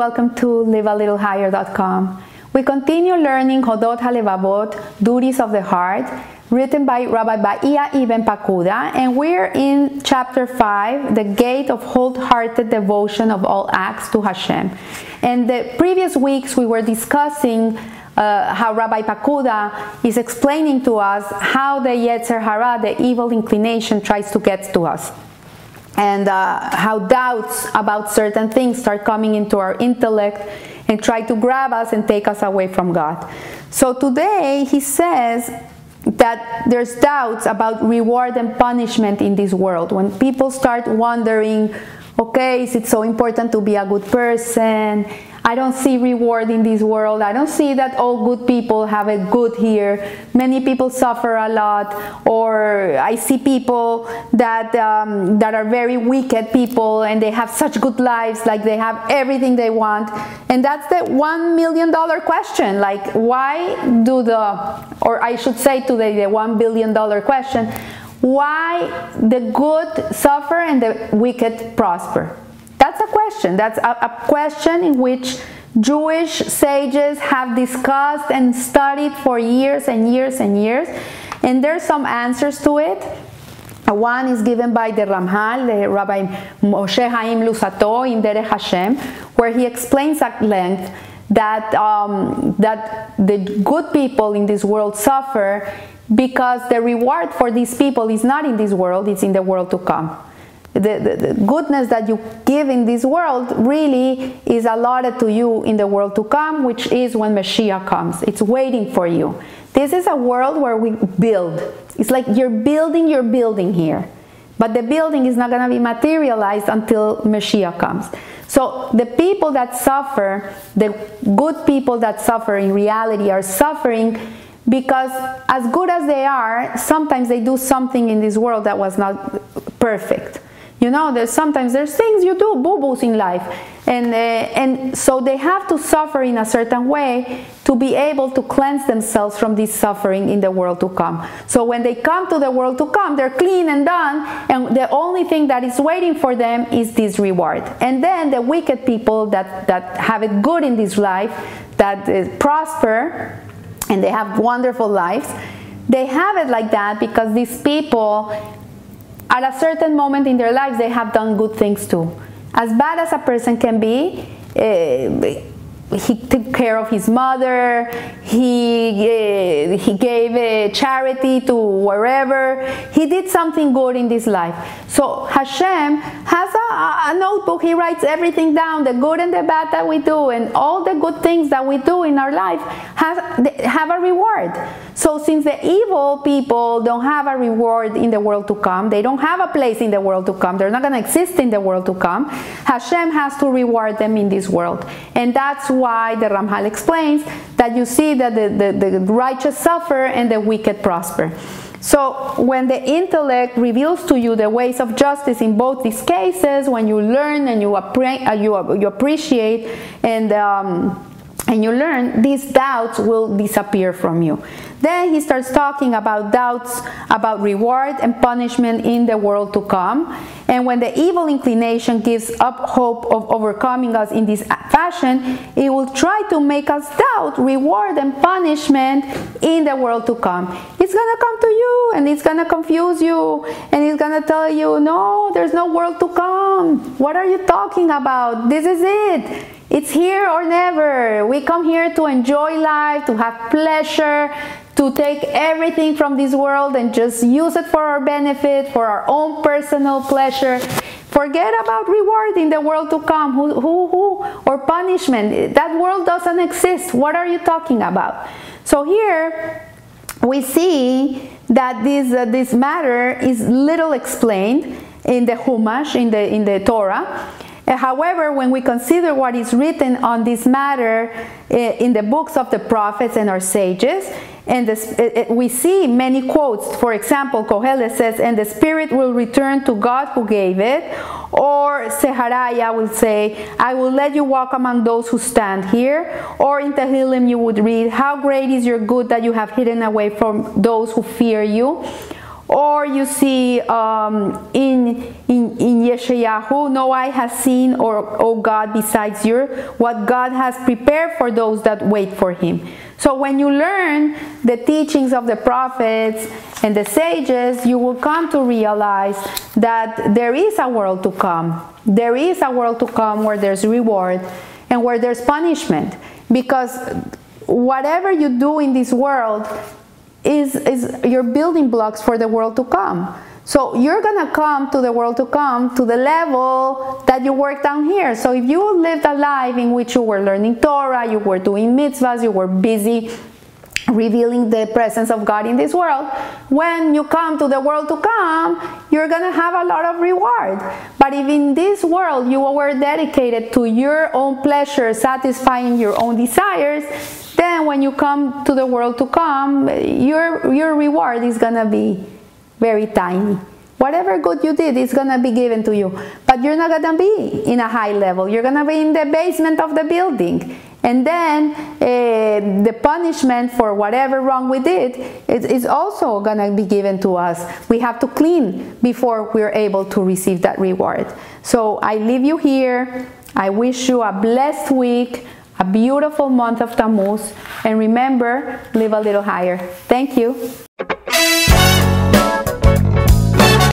welcome to livealittlehigher.com. We continue learning Hovot HaLevavot, Duties of the Heart, written by Rabbi Bahia Ibn Pakuda, and we're in chapter 5, The Gate of Wholehearted Devotion of All Acts to Hashem. And the previous weeks we were discussing uh, how Rabbi Pakuda is explaining to us how the Yetzer Hara, the evil inclination, tries to get to us and uh, how doubts about certain things start coming into our intellect and try to grab us and take us away from God. So today he says that there's doubts about reward and punishment in this world. When people start wondering, okay, is it so important to be a good person? I don't see reward in this world. I don't see that all good people have it good here. Many people suffer a lot, or I see people that um, that are very wicked people and they have such good lives, like they have everything they want. And that's the one million dollar question. Like, why do the, or I should say today, the one billion dollar question, why the good suffer and the wicked prosper? That's a question. That's a, a question in which Jewish sages have discussed and studied for years and years and years. And there's some answers to it. One is given by the Ramhal, the Rabbi Moshe Haim Luzzatto in Derech Hashem, where he explains at length that, um, that the good people in this world suffer because the reward for these people is not in this world, it's in the world to come the, the, the, goodness that you give in this world really is allotted to you in the world to come, which is when Mashiach comes. It's waiting for you. This is a world where we build. It's like you're building your building here. But the building is not going to be materialized until Mashiach comes. So the people that suffer, the good people that suffer in reality are suffering because as good as they are, sometimes they do something in this world that was not perfect. You know, there's sometimes there's things you do, boo-boos in life. And, uh, and so they have to suffer in a certain way to be able to cleanse themselves from this suffering in the world to come. So when they come to the world to come, they're clean and done, and the only thing that is waiting for them is this reward. And then the wicked people that, that have it good in this life, that uh, prosper, and they have wonderful lives, they have it like that because these people at a certain moment in their lives, they have done good things too. As bad as a person can be, uh, he took care of his mother he uh, he gave a charity to wherever. He did something good in this life. So hashem has a, a, notebook. He writes everything down the good and the bad that we do and all the good things that we do in our life has have a reward. So since the evil people don't have a reward in the world to come they don't have a place in the world to come they're not going to exist in the world to come hashem has to reward them in this world. And that's why the Ramhal explains that you see that the, the, the righteous suffer and the wicked prosper. So, when the intellect reveals to you the ways of justice in both these cases, when you learn and you, appre- uh, you, you appreciate and um, and you learn, these doubts will disappear from you. Then he starts talking about doubts about reward and punishment in the world to come. And when the evil inclination gives up hope of overcoming us in this fashion, it will try to make us doubt reward and punishment in the world to come. It's gonna come to you and it's gonna confuse you and it's gonna tell you, no, there's no world to come. What are you talking about? This is it. It's here or never. We come here to enjoy life, to have pleasure, to take everything from this world and just use it for our benefit, for our own personal pleasure. Forget about reward in the world to come, who, who, who, or punishment. That world doesn't exist. What are you talking about? So here we see that this, uh, this matter is little explained in the Humash, in the, in the Torah. Uh, however, when we consider what is written on this matter uh, in the books of the prophets and our sages, and it, we see many quotes. For example, Kohelet says, "And the spirit will return to God who gave it," or Zecharya will say, "I will let you walk among those who stand here." Or in Tehillim, you would read, "How great is your good that you have hidden away from those who fear you." Or you see um, in, in, in Yeshayahu, no eye has seen, or O God, besides you, what God has prepared for those that wait for Him. So when you learn the teachings of the prophets and the sages, you will come to realize that there is a world to come. There is a world to come where there's reward and where there's punishment. Because whatever you do in this world is, is your building blocks for the world to come. So you're gonna come to the world to come to the level that you work down here. So if you lived a life in which you were learning Torah, you were doing mitzvahs, you were busy revealing the presence of God in this world, when you come to the world to come, you're gonna have a lot of reward. But if in this world you were dedicated to your own pleasure, satisfying your own desires, then when you come to the world to come, your your reward is gonna be very tiny. Whatever good you did is gonna be given to you, but you're not gonna be in a high level. You're gonna be in the basement of the building, and then uh, the punishment for whatever wrong we did is, is also gonna be given to us. We have to clean before we're able to receive that reward. So I leave you here. I wish you a blessed week, a beautiful month of Tammuz, and remember, live a little higher. Thank you.